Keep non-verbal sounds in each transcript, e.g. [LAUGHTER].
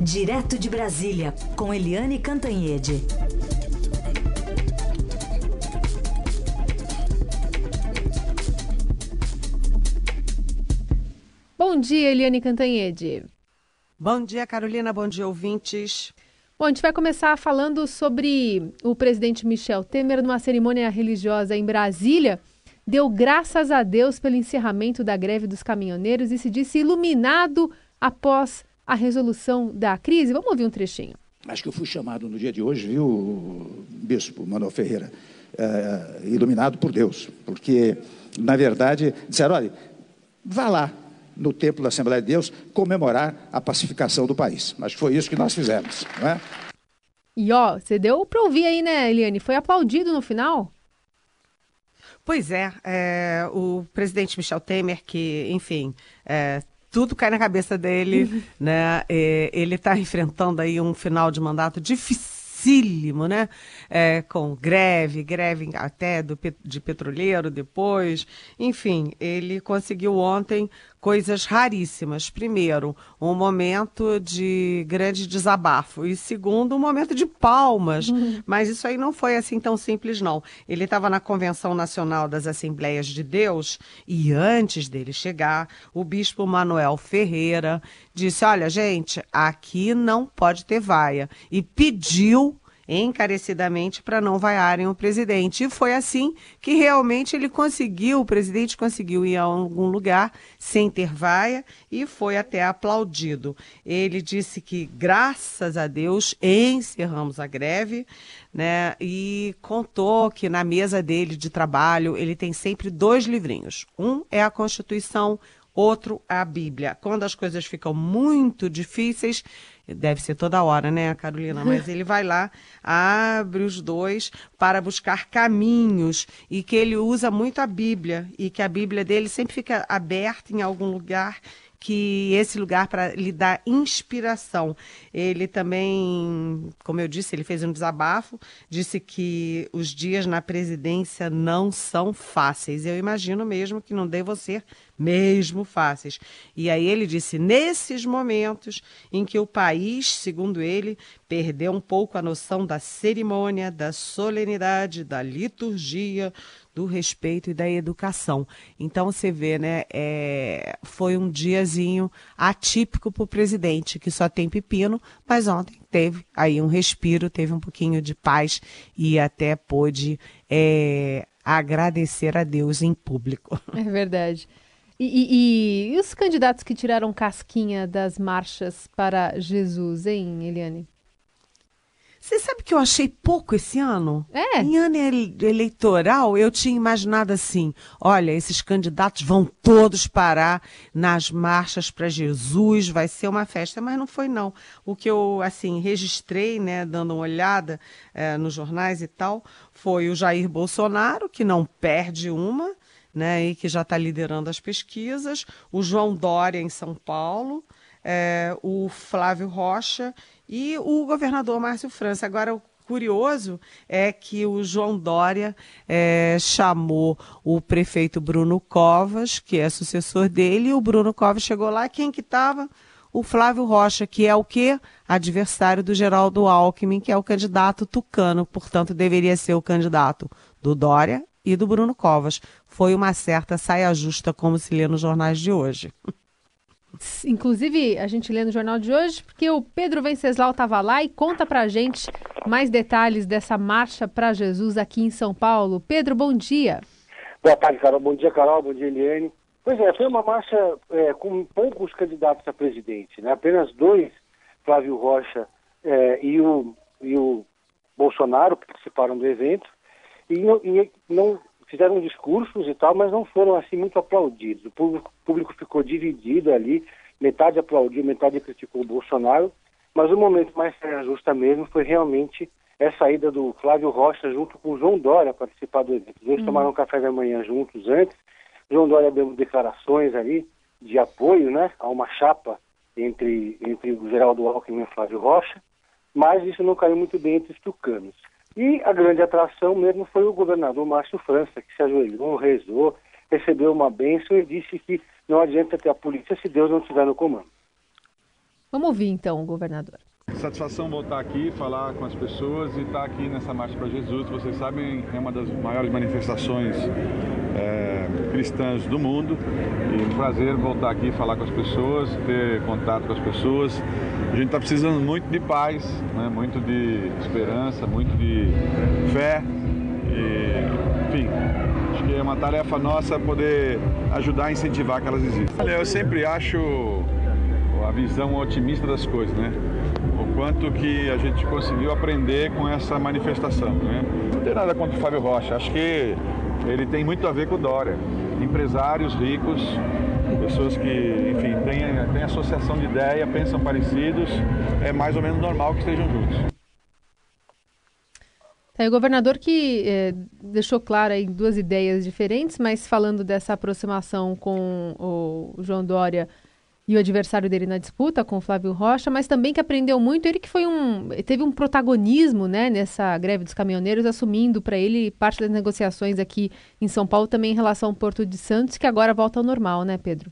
Direto de Brasília, com Eliane Cantanhede. Bom dia, Eliane Cantanhede. Bom dia, Carolina. Bom dia, ouvintes. Bom, a gente vai começar falando sobre o presidente Michel Temer numa cerimônia religiosa em Brasília. Deu graças a Deus pelo encerramento da greve dos caminhoneiros e se disse iluminado após a resolução da crise. Vamos ouvir um trechinho. Acho que eu fui chamado no dia de hoje, viu, Bispo Manuel Ferreira, é, iluminado por Deus, porque, na verdade, disseram: olha, vá lá no templo da Assembleia de Deus comemorar a pacificação do país. Acho que foi isso que nós fizemos, não é? E ó, você deu para ouvir aí, né, Eliane? Foi aplaudido no final? Pois é, é o presidente Michel Temer, que, enfim, é, tudo cai na cabeça dele, uhum. [LAUGHS] né? É, ele está enfrentando aí um final de mandato dificílimo, né? É, com greve, greve até do, de petroleiro depois. Enfim, ele conseguiu ontem coisas raríssimas. Primeiro, um momento de grande desabafo. E segundo, um momento de palmas. Uhum. Mas isso aí não foi assim tão simples, não. Ele estava na Convenção Nacional das Assembleias de Deus e antes dele chegar, o bispo Manuel Ferreira disse: Olha, gente, aqui não pode ter vaia. E pediu encarecidamente para não vaiarem o presidente. E foi assim que realmente ele conseguiu, o presidente conseguiu ir a algum lugar sem ter vaia e foi até aplaudido. Ele disse que, graças a Deus, encerramos a greve. Né, e contou que na mesa dele de trabalho ele tem sempre dois livrinhos. Um é a Constituição, outro a Bíblia. Quando as coisas ficam muito difíceis, deve ser toda hora, né, Carolina? Mas ele vai lá, abre os dois para buscar caminhos e que ele usa muito a Bíblia e que a Bíblia dele sempre fica aberta em algum lugar que esse lugar para lhe dar inspiração. Ele também, como eu disse, ele fez um desabafo, disse que os dias na presidência não são fáceis. Eu imagino mesmo que não devam ser mesmo fáceis. E aí ele disse: nesses momentos em que o país, segundo ele, perdeu um pouco a noção da cerimônia, da solenidade, da liturgia, do respeito e da educação. Então você vê, né? É, foi um diazinho atípico para o presidente, que só tem pepino, mas ontem teve aí um respiro, teve um pouquinho de paz e até pôde é, agradecer a Deus em público. [LAUGHS] É verdade. E, e, e, os candidatos que tiraram casquinha das marchas para Jesus, hein, Eliane? Você sabe que eu achei pouco esse ano? É. Em ano eleitoral, eu tinha imaginado assim: olha, esses candidatos vão todos parar nas marchas para Jesus, vai ser uma festa, mas não foi não. O que eu assim registrei, né, dando uma olhada é, nos jornais e tal, foi o Jair Bolsonaro que não perde uma, né, e que já está liderando as pesquisas, o João Dória em São Paulo, é, o Flávio Rocha e o governador Márcio França. Agora, o curioso é que o João Dória é, chamou o prefeito Bruno Covas, que é sucessor dele, e o Bruno Covas chegou lá, quem que estava? O Flávio Rocha, que é o quê? Adversário do Geraldo Alckmin, que é o candidato tucano, portanto, deveria ser o candidato do Dória e do Bruno Covas. Foi uma certa saia justa, como se lê nos jornais de hoje. [LAUGHS] Inclusive, a gente lê no jornal de hoje, porque o Pedro Venceslau estava lá e conta pra gente mais detalhes dessa marcha para Jesus aqui em São Paulo. Pedro, bom dia. Boa tarde, Carol. Bom dia, Carol. Bom dia, Eliane. Pois é, foi uma marcha é, com poucos candidatos a presidente, né? Apenas dois, Flávio Rocha é, e, o, e o Bolsonaro, participaram do evento. E e não fizeram discursos e tal, mas não foram assim muito aplaudidos. O público, público ficou dividido ali, metade aplaudiu, metade criticou o Bolsonaro, mas o momento mais justa mesmo foi realmente essa ida do Flávio Rocha junto com o João Dória participar do evento. Eles uhum. tomaram café da manhã juntos antes, João Dória deu declarações ali de apoio né, a uma chapa entre, entre o Geraldo Alckmin e o Flávio Rocha, mas isso não caiu muito bem entre os tucanos. E a grande atração mesmo foi o governador Márcio França, que se ajoelhou, rezou, recebeu uma bênção e disse que não adianta ter a polícia se Deus não estiver no comando. Vamos ouvir então o governador. Satisfação voltar aqui, falar com as pessoas e estar aqui nessa Marcha para Jesus. Vocês sabem, é uma das maiores manifestações é, cristãs do mundo. E um prazer voltar aqui, falar com as pessoas, ter contato com as pessoas. A gente está precisando muito de paz, né? muito de esperança, muito de fé. E, enfim, acho que é uma tarefa nossa poder ajudar a incentivar que elas existam. Olha, eu sempre acho a visão otimista das coisas, né? O quanto que a gente conseguiu aprender com essa manifestação, né? Não tem nada contra o Fábio Rocha, acho que ele tem muito a ver com o Dória. Empresários ricos, pessoas que, enfim, têm, têm associação de ideia, pensam parecidos, é mais ou menos normal que estejam juntos. É, o governador que é, deixou claro aí duas ideias diferentes, mas falando dessa aproximação com o João Dória e o adversário dele na disputa com o Flávio Rocha, mas também que aprendeu muito, ele que foi um teve um protagonismo, né, nessa greve dos caminhoneiros, assumindo para ele parte das negociações aqui em São Paulo também em relação ao Porto de Santos, que agora volta ao normal, né, Pedro?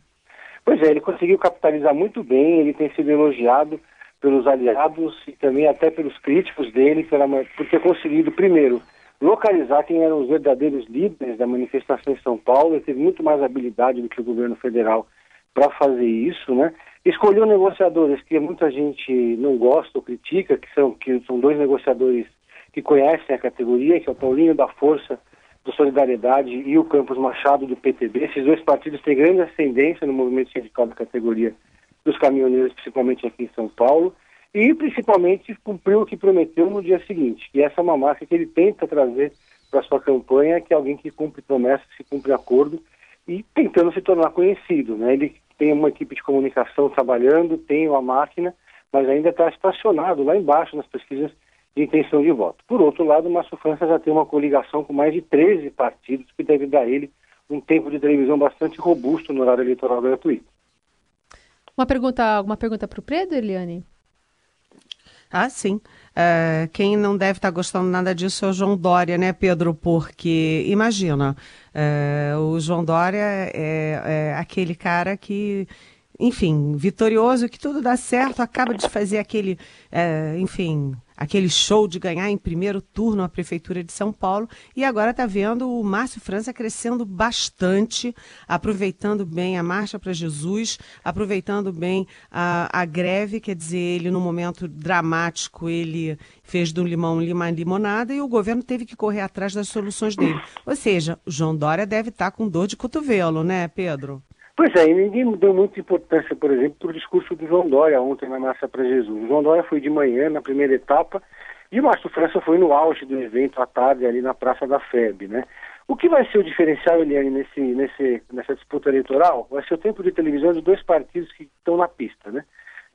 Pois é, ele conseguiu capitalizar muito bem, ele tem sido elogiado pelos aliados e também até pelos críticos dele pela, por ter conseguido, primeiro, localizar quem eram os verdadeiros líderes da manifestação em São Paulo, ele teve muito mais habilidade do que o governo federal para fazer isso, né? Escolheu negociadores que muita gente não gosta ou critica, que são, que são dois negociadores que conhecem a categoria, que é o Paulinho da Força do Solidariedade e o Campos Machado do PTB. Esses dois partidos têm grande ascendência no movimento sindical da categoria dos caminhoneiros, principalmente aqui em São Paulo, e principalmente cumpriu o que prometeu no dia seguinte, que essa é uma marca que ele tenta trazer para sua campanha, que é alguém que cumpre promessas, que cumpre acordo e tentando se tornar conhecido. Né? Ele tem uma equipe de comunicação trabalhando, tem uma máquina, mas ainda está estacionado lá embaixo nas pesquisas de intenção de voto. Por outro lado, o Márcio França já tem uma coligação com mais de 13 partidos que deve dar a ele um tempo de televisão bastante robusto no horário eleitoral gratuito. Uma pergunta, alguma pergunta para o Pedro, Eliane? Ah, sim. Uh, quem não deve estar tá gostando nada disso é o João Dória, né, Pedro? Porque, imagina, uh, o João Dória é, é, aquele cara que, enfim, vitorioso, que tudo dá certo, acaba de fazer aquele, uh, enfim, aquele show de ganhar em primeiro turno a Prefeitura de São Paulo e agora está vendo o Márcio França crescendo bastante, aproveitando bem a Marcha para Jesus, aproveitando bem a, a greve, quer dizer, ele no momento dramático, ele fez do limão lima limonada e o governo teve que correr atrás das soluções dele. Ou seja, o João Dória deve estar tá com dor de cotovelo, né, Pedro? Pois é, e ninguém deu muita importância, por exemplo, para o discurso do João Dória ontem na Massa para Jesus. O João Dória foi de manhã, na primeira etapa, e o Márcio França foi no auge do evento à tarde, ali na Praça da FEB, né? O que vai ser o diferencial, Eliane, nesse, nesse, nessa disputa eleitoral? Vai ser o tempo de televisão de dois partidos que estão na pista, né?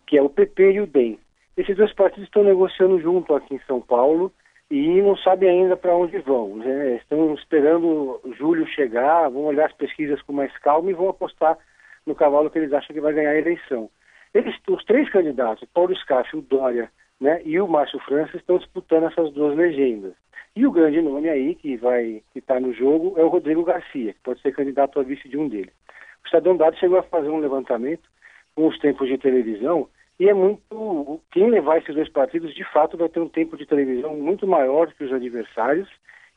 Que é o PP e o DEM. Esses dois partidos estão negociando junto aqui em São Paulo, e não sabem ainda para onde vão. Né? Estão esperando julho chegar, vão olhar as pesquisas com mais calma e vão apostar no cavalo que eles acham que vai ganhar a eleição. Eles, os três candidatos, Paulo Scaff, o Dória né, e o Márcio França, estão disputando essas duas legendas. E o grande nome aí que vai que está no jogo é o Rodrigo Garcia, que pode ser candidato a vice de um deles. O Estadão Dado chegou a fazer um levantamento com os tempos de televisão e é muito. Quem levar esses dois partidos, de fato, vai ter um tempo de televisão muito maior que os adversários.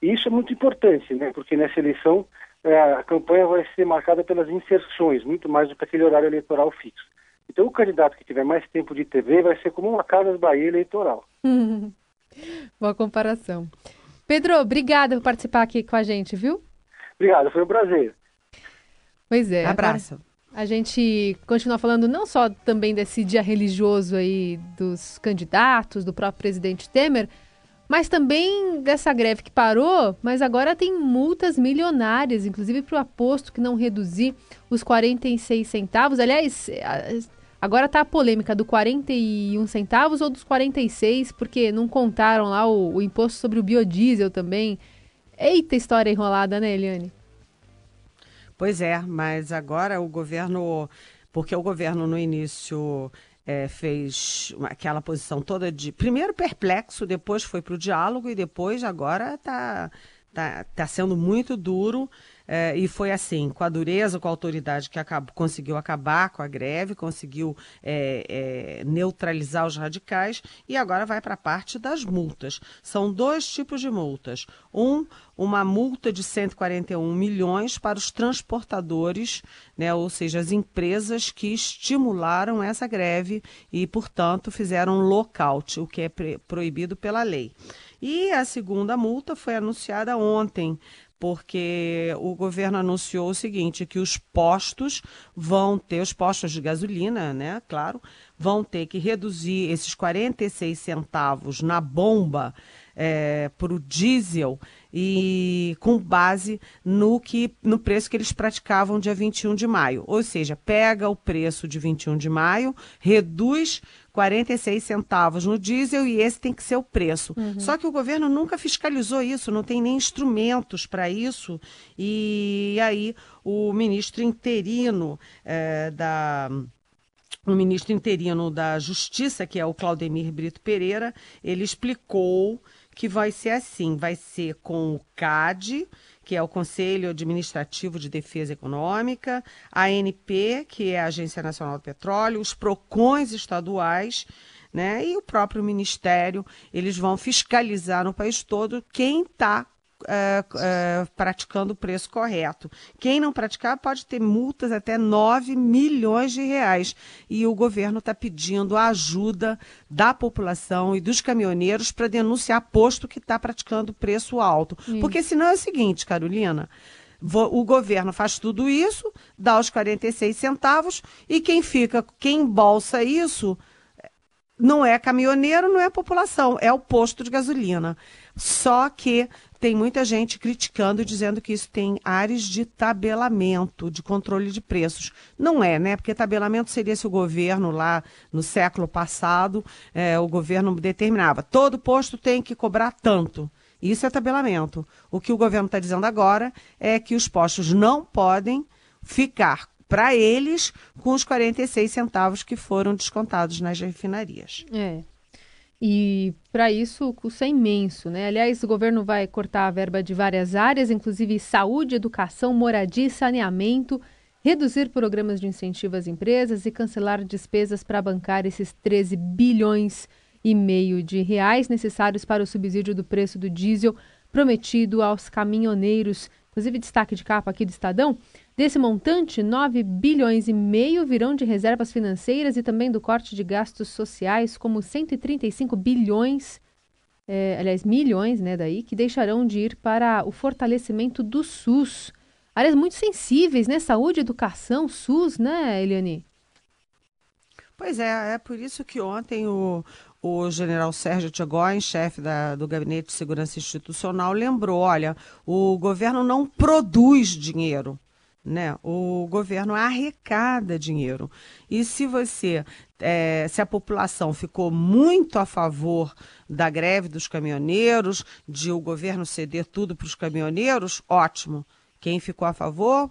E isso é muito importante, né? Porque nessa eleição é, a campanha vai ser marcada pelas inserções, muito mais do que aquele horário eleitoral fixo. Então, o candidato que tiver mais tempo de TV vai ser como uma Casas Bahia eleitoral. [LAUGHS] Boa comparação. Pedro, obrigada por participar aqui com a gente, viu? Obrigado, foi um prazer. Pois é. Abraço. Agora... A gente continua falando não só também desse dia religioso aí dos candidatos, do próprio presidente Temer, mas também dessa greve que parou, mas agora tem multas milionárias, inclusive para o aposto que não reduzir os 46 centavos. Aliás, agora está a polêmica do 41 centavos ou dos 46, porque não contaram lá o, o imposto sobre o biodiesel também. Eita história enrolada, né, Eliane? Pois é, mas agora o governo, porque o governo no início é, fez aquela posição toda de primeiro perplexo, depois foi para o diálogo e depois agora está Está tá sendo muito duro. É, e foi assim, com a dureza, com a autoridade que acabou, conseguiu acabar com a greve, conseguiu é, é, neutralizar os radicais, e agora vai para a parte das multas. São dois tipos de multas. Um, uma multa de 141 milhões para os transportadores, né, ou seja, as empresas que estimularam essa greve e, portanto, fizeram lockout, o que é proibido pela lei. E a segunda multa foi anunciada ontem porque o governo anunciou o seguinte, que os postos vão ter, os postos de gasolina, né, claro, vão ter que reduzir esses 46 centavos na bomba é, para o diesel e com base no que no preço que eles praticavam dia 21 de maio. Ou seja, pega o preço de 21 de maio, reduz 46 centavos no diesel e esse tem que ser o preço. Uhum. Só que o governo nunca fiscalizou isso, não tem nem instrumentos para isso. E aí o ministro interino é, da o ministro interino da Justiça, que é o Claudemir Brito Pereira, ele explicou que vai ser assim, vai ser com o CAD, que é o Conselho Administrativo de Defesa Econômica, a ANP, que é a Agência Nacional do Petróleo, os PROCONs estaduais, né, e o próprio Ministério, eles vão fiscalizar no país todo quem está é, é, praticando o preço correto. Quem não praticar pode ter multas até 9 milhões de reais. E o governo está pedindo a ajuda da população e dos caminhoneiros para denunciar posto que está praticando preço alto. Isso. Porque senão é o seguinte, Carolina. O governo faz tudo isso, dá os 46 centavos, e quem fica, quem embolsa isso, não é caminhoneiro, não é população, é o posto de gasolina. Só que tem muita gente criticando, dizendo que isso tem áreas de tabelamento, de controle de preços. Não é, né? Porque tabelamento seria se o governo lá no século passado, é, o governo determinava, todo posto tem que cobrar tanto. Isso é tabelamento. O que o governo está dizendo agora é que os postos não podem ficar para eles com os 46 centavos que foram descontados nas refinarias. É. E para isso o custo é imenso, né? Aliás, o governo vai cortar a verba de várias áreas, inclusive saúde, educação, moradia e saneamento, reduzir programas de incentivo às empresas e cancelar despesas para bancar esses 13 bilhões e meio de reais necessários para o subsídio do preço do diesel prometido aos caminhoneiros. Inclusive, destaque de capa aqui do Estadão. Desse montante, 9 bilhões e meio virão de reservas financeiras e também do corte de gastos sociais, como 135 bilhões, é, aliás, milhões, né, daí, que deixarão de ir para o fortalecimento do SUS. Áreas muito sensíveis, né? Saúde, educação, SUS, né, Eliane? Pois é, é por isso que ontem o, o general Sérgio Tchegóin, chefe da, do Gabinete de Segurança Institucional, lembrou: olha, o governo não produz dinheiro né? O governo arrecada dinheiro. E se você, é, se a população ficou muito a favor da greve dos caminhoneiros, de o governo ceder tudo para os caminhoneiros, ótimo. Quem ficou a favor,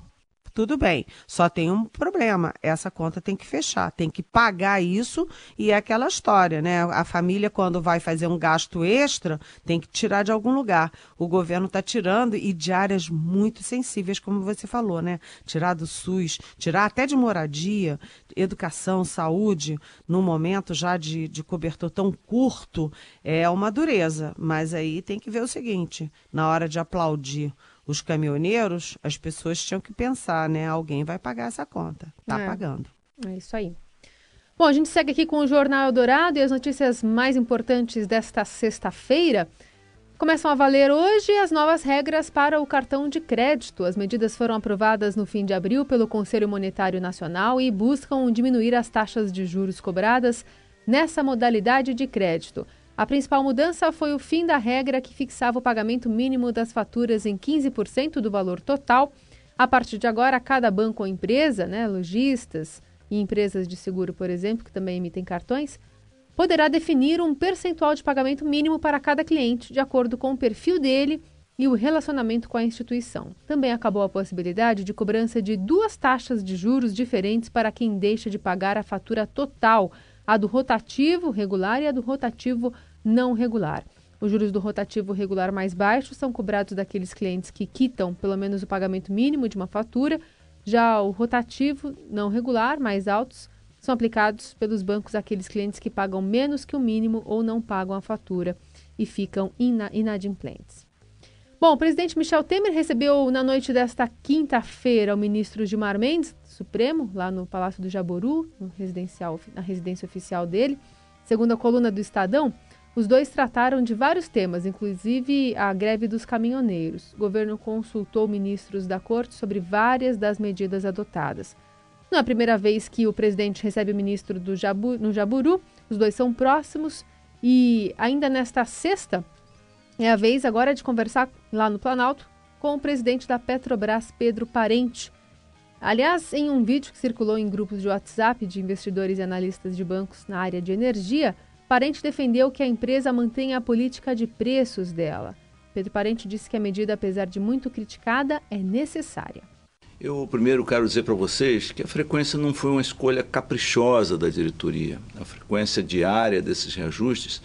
tudo bem, só tem um problema: essa conta tem que fechar, tem que pagar isso e é aquela história, né? A família, quando vai fazer um gasto extra, tem que tirar de algum lugar. O governo está tirando e de áreas muito sensíveis, como você falou, né? Tirar do SUS, tirar até de moradia, educação, saúde, num momento já de, de cobertor tão curto, é uma dureza. Mas aí tem que ver o seguinte: na hora de aplaudir os caminhoneiros, as pessoas tinham que pensar, né? Alguém vai pagar essa conta. Está é. pagando. É isso aí. Bom, a gente segue aqui com o Jornal Eldorado e as notícias mais importantes desta sexta-feira. Começam a valer hoje as novas regras para o cartão de crédito. As medidas foram aprovadas no fim de abril pelo Conselho Monetário Nacional e buscam diminuir as taxas de juros cobradas nessa modalidade de crédito. A principal mudança foi o fim da regra que fixava o pagamento mínimo das faturas em 15% do valor total. A partir de agora, cada banco ou empresa, né, lojistas e empresas de seguro, por exemplo, que também emitem cartões, poderá definir um percentual de pagamento mínimo para cada cliente, de acordo com o perfil dele e o relacionamento com a instituição. Também acabou a possibilidade de cobrança de duas taxas de juros diferentes para quem deixa de pagar a fatura total a do rotativo regular e a do rotativo não regular. Os juros do rotativo regular mais baixos são cobrados daqueles clientes que quitam pelo menos o pagamento mínimo de uma fatura. Já o rotativo não regular, mais altos, são aplicados pelos bancos àqueles clientes que pagam menos que o mínimo ou não pagam a fatura e ficam ina inadimplentes. Bom, o presidente Michel Temer recebeu na noite desta quinta-feira o ministro Gilmar Mendes, Supremo, lá no Palácio do Jaboru, no residencial, na residência oficial dele. Segundo a coluna do Estadão, os dois trataram de vários temas, inclusive a greve dos caminhoneiros. O governo consultou ministros da corte sobre várias das medidas adotadas. Não é a primeira vez que o presidente recebe o ministro Jabu, no Jaburu, os dois são próximos e ainda nesta sexta é a vez agora de conversar lá no Planalto com o presidente da Petrobras, Pedro Parente. Aliás, em um vídeo que circulou em grupos de WhatsApp de investidores e analistas de bancos na área de energia, Parente defendeu que a empresa mantenha a política de preços dela. Pedro Parente disse que a medida, apesar de muito criticada, é necessária. Eu primeiro quero dizer para vocês que a frequência não foi uma escolha caprichosa da diretoria. A frequência diária desses reajustes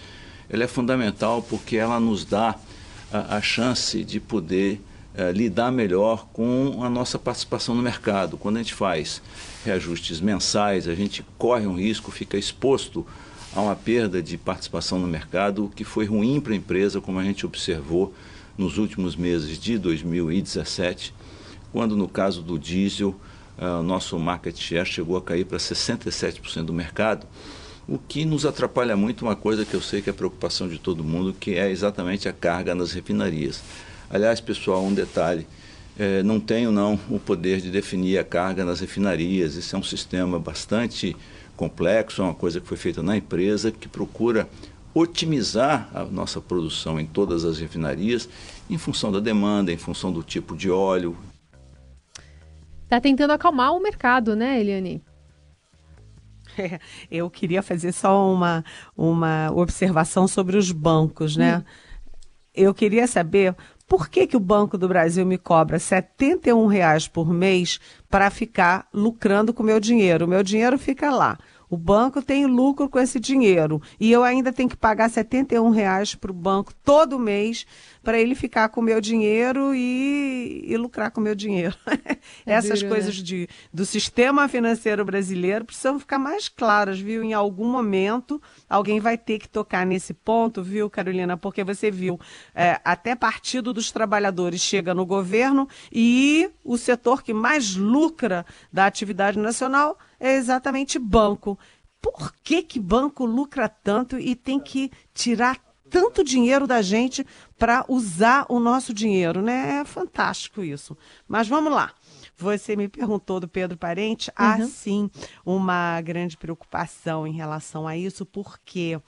ela é fundamental porque ela nos dá a, a chance de poder uh, lidar melhor com a nossa participação no mercado. Quando a gente faz reajustes mensais, a gente corre um risco, fica exposto há uma perda de participação no mercado, que foi ruim para a empresa, como a gente observou nos últimos meses de 2017, quando no caso do diesel, uh, nosso market share chegou a cair para 67% do mercado, o que nos atrapalha muito uma coisa que eu sei que é preocupação de todo mundo, que é exatamente a carga nas refinarias. Aliás, pessoal, um detalhe, é, não tenho não o poder de definir a carga nas refinarias, isso é um sistema bastante complexo, é uma coisa que foi feita na empresa, que procura otimizar a nossa produção em todas as refinarias em função da demanda, em função do tipo de óleo. Está tentando acalmar o mercado, né, Eliane? [LAUGHS] Eu queria fazer só uma, uma observação sobre os bancos, né? Hum. Eu queria saber por que, que o Banco do Brasil me cobra 71 reais por mês para ficar lucrando com o meu dinheiro? O meu dinheiro fica lá. O banco tem lucro com esse dinheiro e eu ainda tenho que pagar 71 reais para o banco todo mês para ele ficar com o meu dinheiro e, e lucrar com o meu dinheiro. [LAUGHS] É Essas duro, coisas né? de, do sistema financeiro brasileiro precisam ficar mais claras, viu? Em algum momento alguém vai ter que tocar nesse ponto, viu, Carolina? Porque você viu, é, até Partido dos Trabalhadores chega no governo e o setor que mais lucra da atividade nacional é exatamente banco. Por que, que banco lucra tanto e tem que tirar tanto dinheiro da gente para usar o nosso dinheiro, né? É fantástico isso. Mas vamos lá. Você me perguntou do Pedro Parente. Há uhum. sim uma grande preocupação em relação a isso, por quê?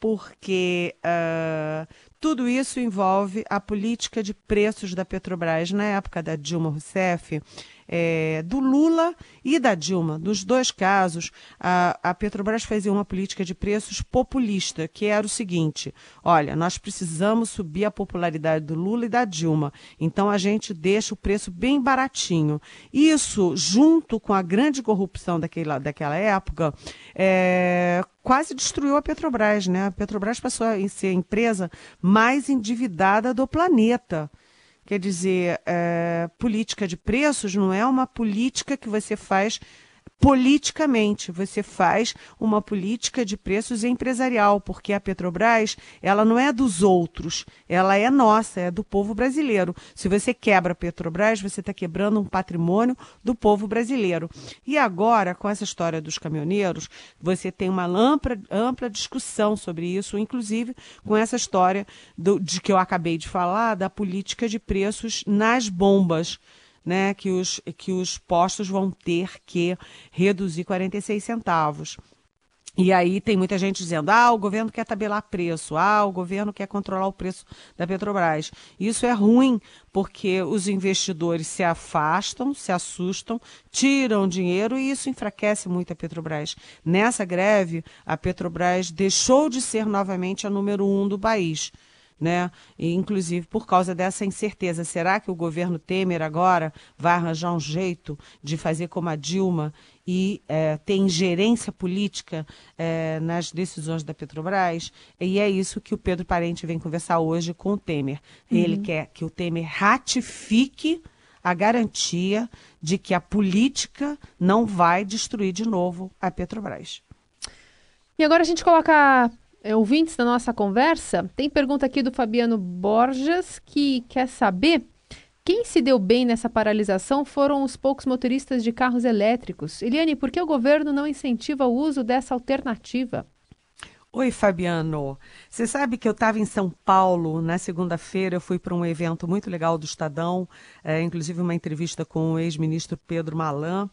Porque uh, tudo isso envolve a política de preços da Petrobras. Na época da Dilma Rousseff, é, do Lula e da Dilma. Nos dois casos, a, a Petrobras fazia uma política de preços populista, que era o seguinte: olha, nós precisamos subir a popularidade do Lula e da Dilma, então a gente deixa o preço bem baratinho. Isso, junto com a grande corrupção daquela, daquela época, é, quase destruiu a Petrobras, né? A Petrobras passou a ser a empresa mais endividada do planeta. Quer dizer, é, política de preços não é uma política que você faz politicamente. Você faz uma política de preços empresarial, porque a Petrobras, ela não é dos outros, ela é nossa, é do povo brasileiro. Se você quebra a Petrobras, você está quebrando um patrimônio do povo brasileiro. E agora, com essa história dos caminhoneiros, você tem uma ampla, ampla discussão sobre isso, inclusive com essa história do, de que eu acabei de falar, da política de preços nas bombas né, que, os, que os postos vão ter que reduzir 46 centavos. E aí tem muita gente dizendo: ah, o governo quer tabelar preço, ah, o governo quer controlar o preço da Petrobras. Isso é ruim, porque os investidores se afastam, se assustam, tiram dinheiro e isso enfraquece muito a Petrobras. Nessa greve, a Petrobras deixou de ser novamente a número um do país né? E, inclusive por causa dessa incerteza. Será que o governo Temer agora vai arranjar um jeito de fazer como a Dilma e é, ter ingerência política é, nas decisões da Petrobras. E é isso que o Pedro Parente vem conversar hoje com o Temer. Ele quer que o Temer ratifique a garantia de que a política não vai destruir de novo a Petrobras. E agora a gente coloca é, ouvintes na nossa conversa. Tem pergunta aqui do Fabiano Borges que quer saber quem se deu bem nessa paralisação foram os poucos motoristas de carros elétricos. Eliane, por que o governo não incentiva o uso dessa alternativa? Oi, Fabiano. Você sabe que eu estava em São Paulo na segunda-feira. Eu fui para um evento muito legal do Estadão, é, inclusive uma entrevista com o ex-ministro Pedro Malan.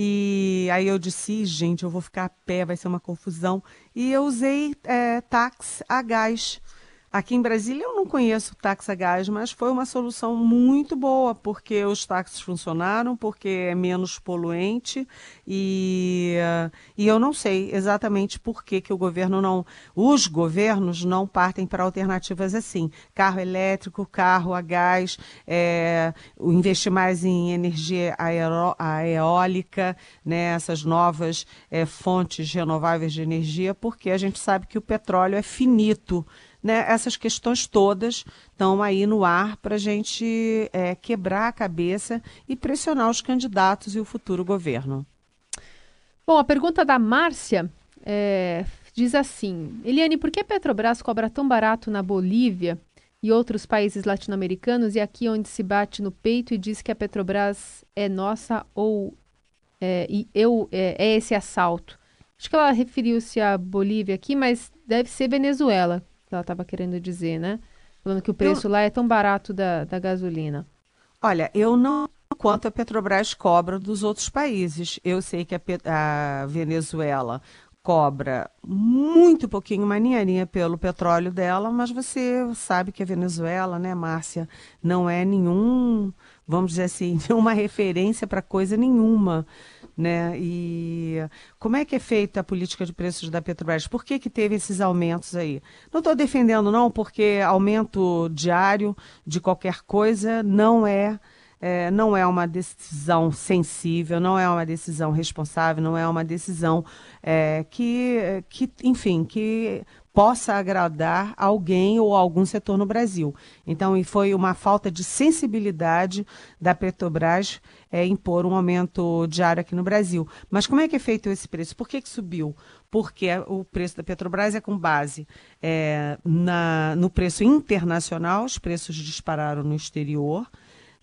E aí eu disse, gente, eu vou ficar a pé, vai ser uma confusão. E eu usei é, táxi a gás. Aqui em Brasília eu não conheço táxi a gás, mas foi uma solução muito boa, porque os táxis funcionaram, porque é menos poluente e, e eu não sei exatamente por que, que o governo não, os governos não partem para alternativas assim, carro elétrico, carro a gás, é, investir mais em energia eólica, né, essas novas é, fontes renováveis de energia, porque a gente sabe que o petróleo é finito, né, essas questões todas estão aí no ar para a gente é, quebrar a cabeça e pressionar os candidatos e o futuro governo. Bom, a pergunta da Márcia é, diz assim: Eliane, por que a Petrobras cobra tão barato na Bolívia e outros países latino-americanos e aqui onde se bate no peito e diz que a Petrobras é nossa ou é, e eu, é, é esse assalto? Acho que ela referiu-se à Bolívia aqui, mas deve ser Venezuela que ela estava querendo dizer, né? Falando que o preço eu... lá é tão barato da, da gasolina. Olha, eu não quanto a Petrobras cobra dos outros países. Eu sei que a, a Venezuela cobra muito pouquinho, uma ninharinha pelo petróleo dela, mas você sabe que a Venezuela, né, Márcia, não é nenhum, vamos dizer assim, [LAUGHS] nenhuma referência para coisa nenhuma né? E como é que é feita a política de preços da Petrobras? Por que, que teve esses aumentos aí? Não estou defendendo, não, porque aumento diário de qualquer coisa não é, é, não é uma decisão sensível, não é uma decisão responsável, não é uma decisão é, que, que, enfim, que possa agradar alguém ou algum setor no Brasil. Então, foi uma falta de sensibilidade da Petrobras é, impor um aumento diário aqui no Brasil. Mas como é que é feito esse preço? Por que, que subiu? Porque o preço da Petrobras é com base é, na, no preço internacional, os preços dispararam no exterior.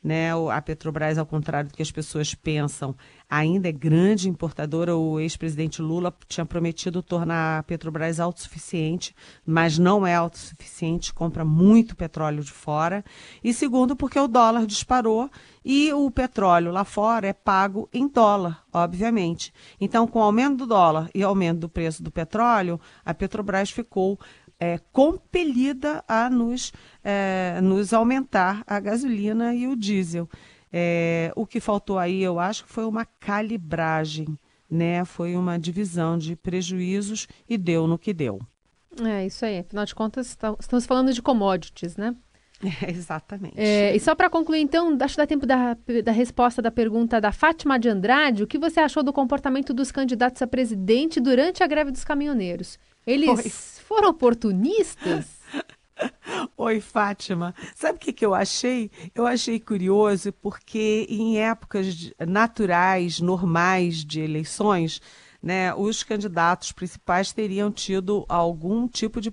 Né? A Petrobras, ao contrário do que as pessoas pensam, ainda é grande importadora. O ex-presidente Lula tinha prometido tornar a Petrobras autossuficiente, mas não é autossuficiente, compra muito petróleo de fora. E segundo, porque o dólar disparou e o petróleo lá fora é pago em dólar, obviamente. Então, com o aumento do dólar e aumento do preço do petróleo, a Petrobras ficou é, compelida a nos, é, nos aumentar a gasolina e o diesel. É, o que faltou aí, eu acho, foi uma calibragem, né? Foi uma divisão de prejuízos e deu no que deu. É isso aí. Afinal de contas, tá, estamos falando de commodities, né? [LAUGHS] É, exatamente. É, e só para concluir, então, acho que dá tempo da, da resposta da pergunta da Fátima de Andrade. O que você achou do comportamento dos candidatos a presidente durante a greve dos caminhoneiros? Eles foram oportunistas? [LAUGHS] Oi, Fátima. Sabe o que, que eu achei? Eu achei curioso porque em épocas naturais, normais de eleições, né, os candidatos principais teriam tido algum tipo de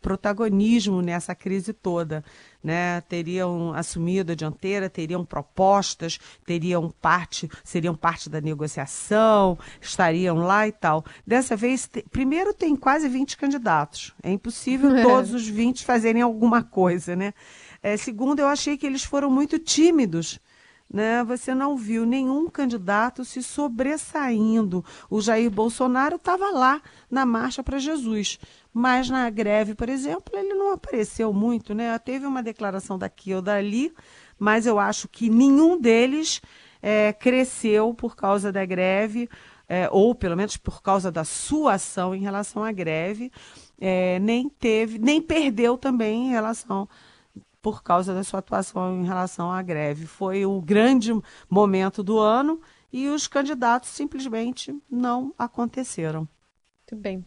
protagonismo nessa crise toda. Né? Teriam assumido a dianteira, teriam propostas, teriam parte, seriam parte da negociação, estariam lá e tal. Dessa vez, te, primeiro tem quase 20 candidatos. É impossível [LAUGHS] é. todos os 20 fazerem alguma coisa, né? É, segundo, eu achei que eles foram muito tímidos né, você não viu nenhum candidato se sobressaindo. O Jair Bolsonaro estava lá na Marcha para Jesus, mas na greve, por exemplo, ele não apareceu muito. Né? Teve uma declaração daqui ou dali, mas eu acho que nenhum deles é, cresceu por causa da greve, é, ou pelo menos por causa da sua ação em relação à greve, é, nem teve, nem perdeu também em relação por causa da sua atuação em relação à greve. Foi o grande momento do ano e os candidatos simplesmente não aconteceram. Muito bem.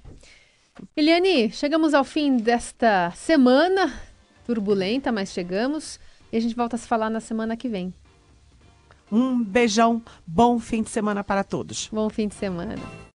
Eliane, chegamos ao fim desta semana turbulenta, mas chegamos e a gente volta a se falar na semana que vem. Um beijão, bom fim de semana para todos. Bom fim de semana.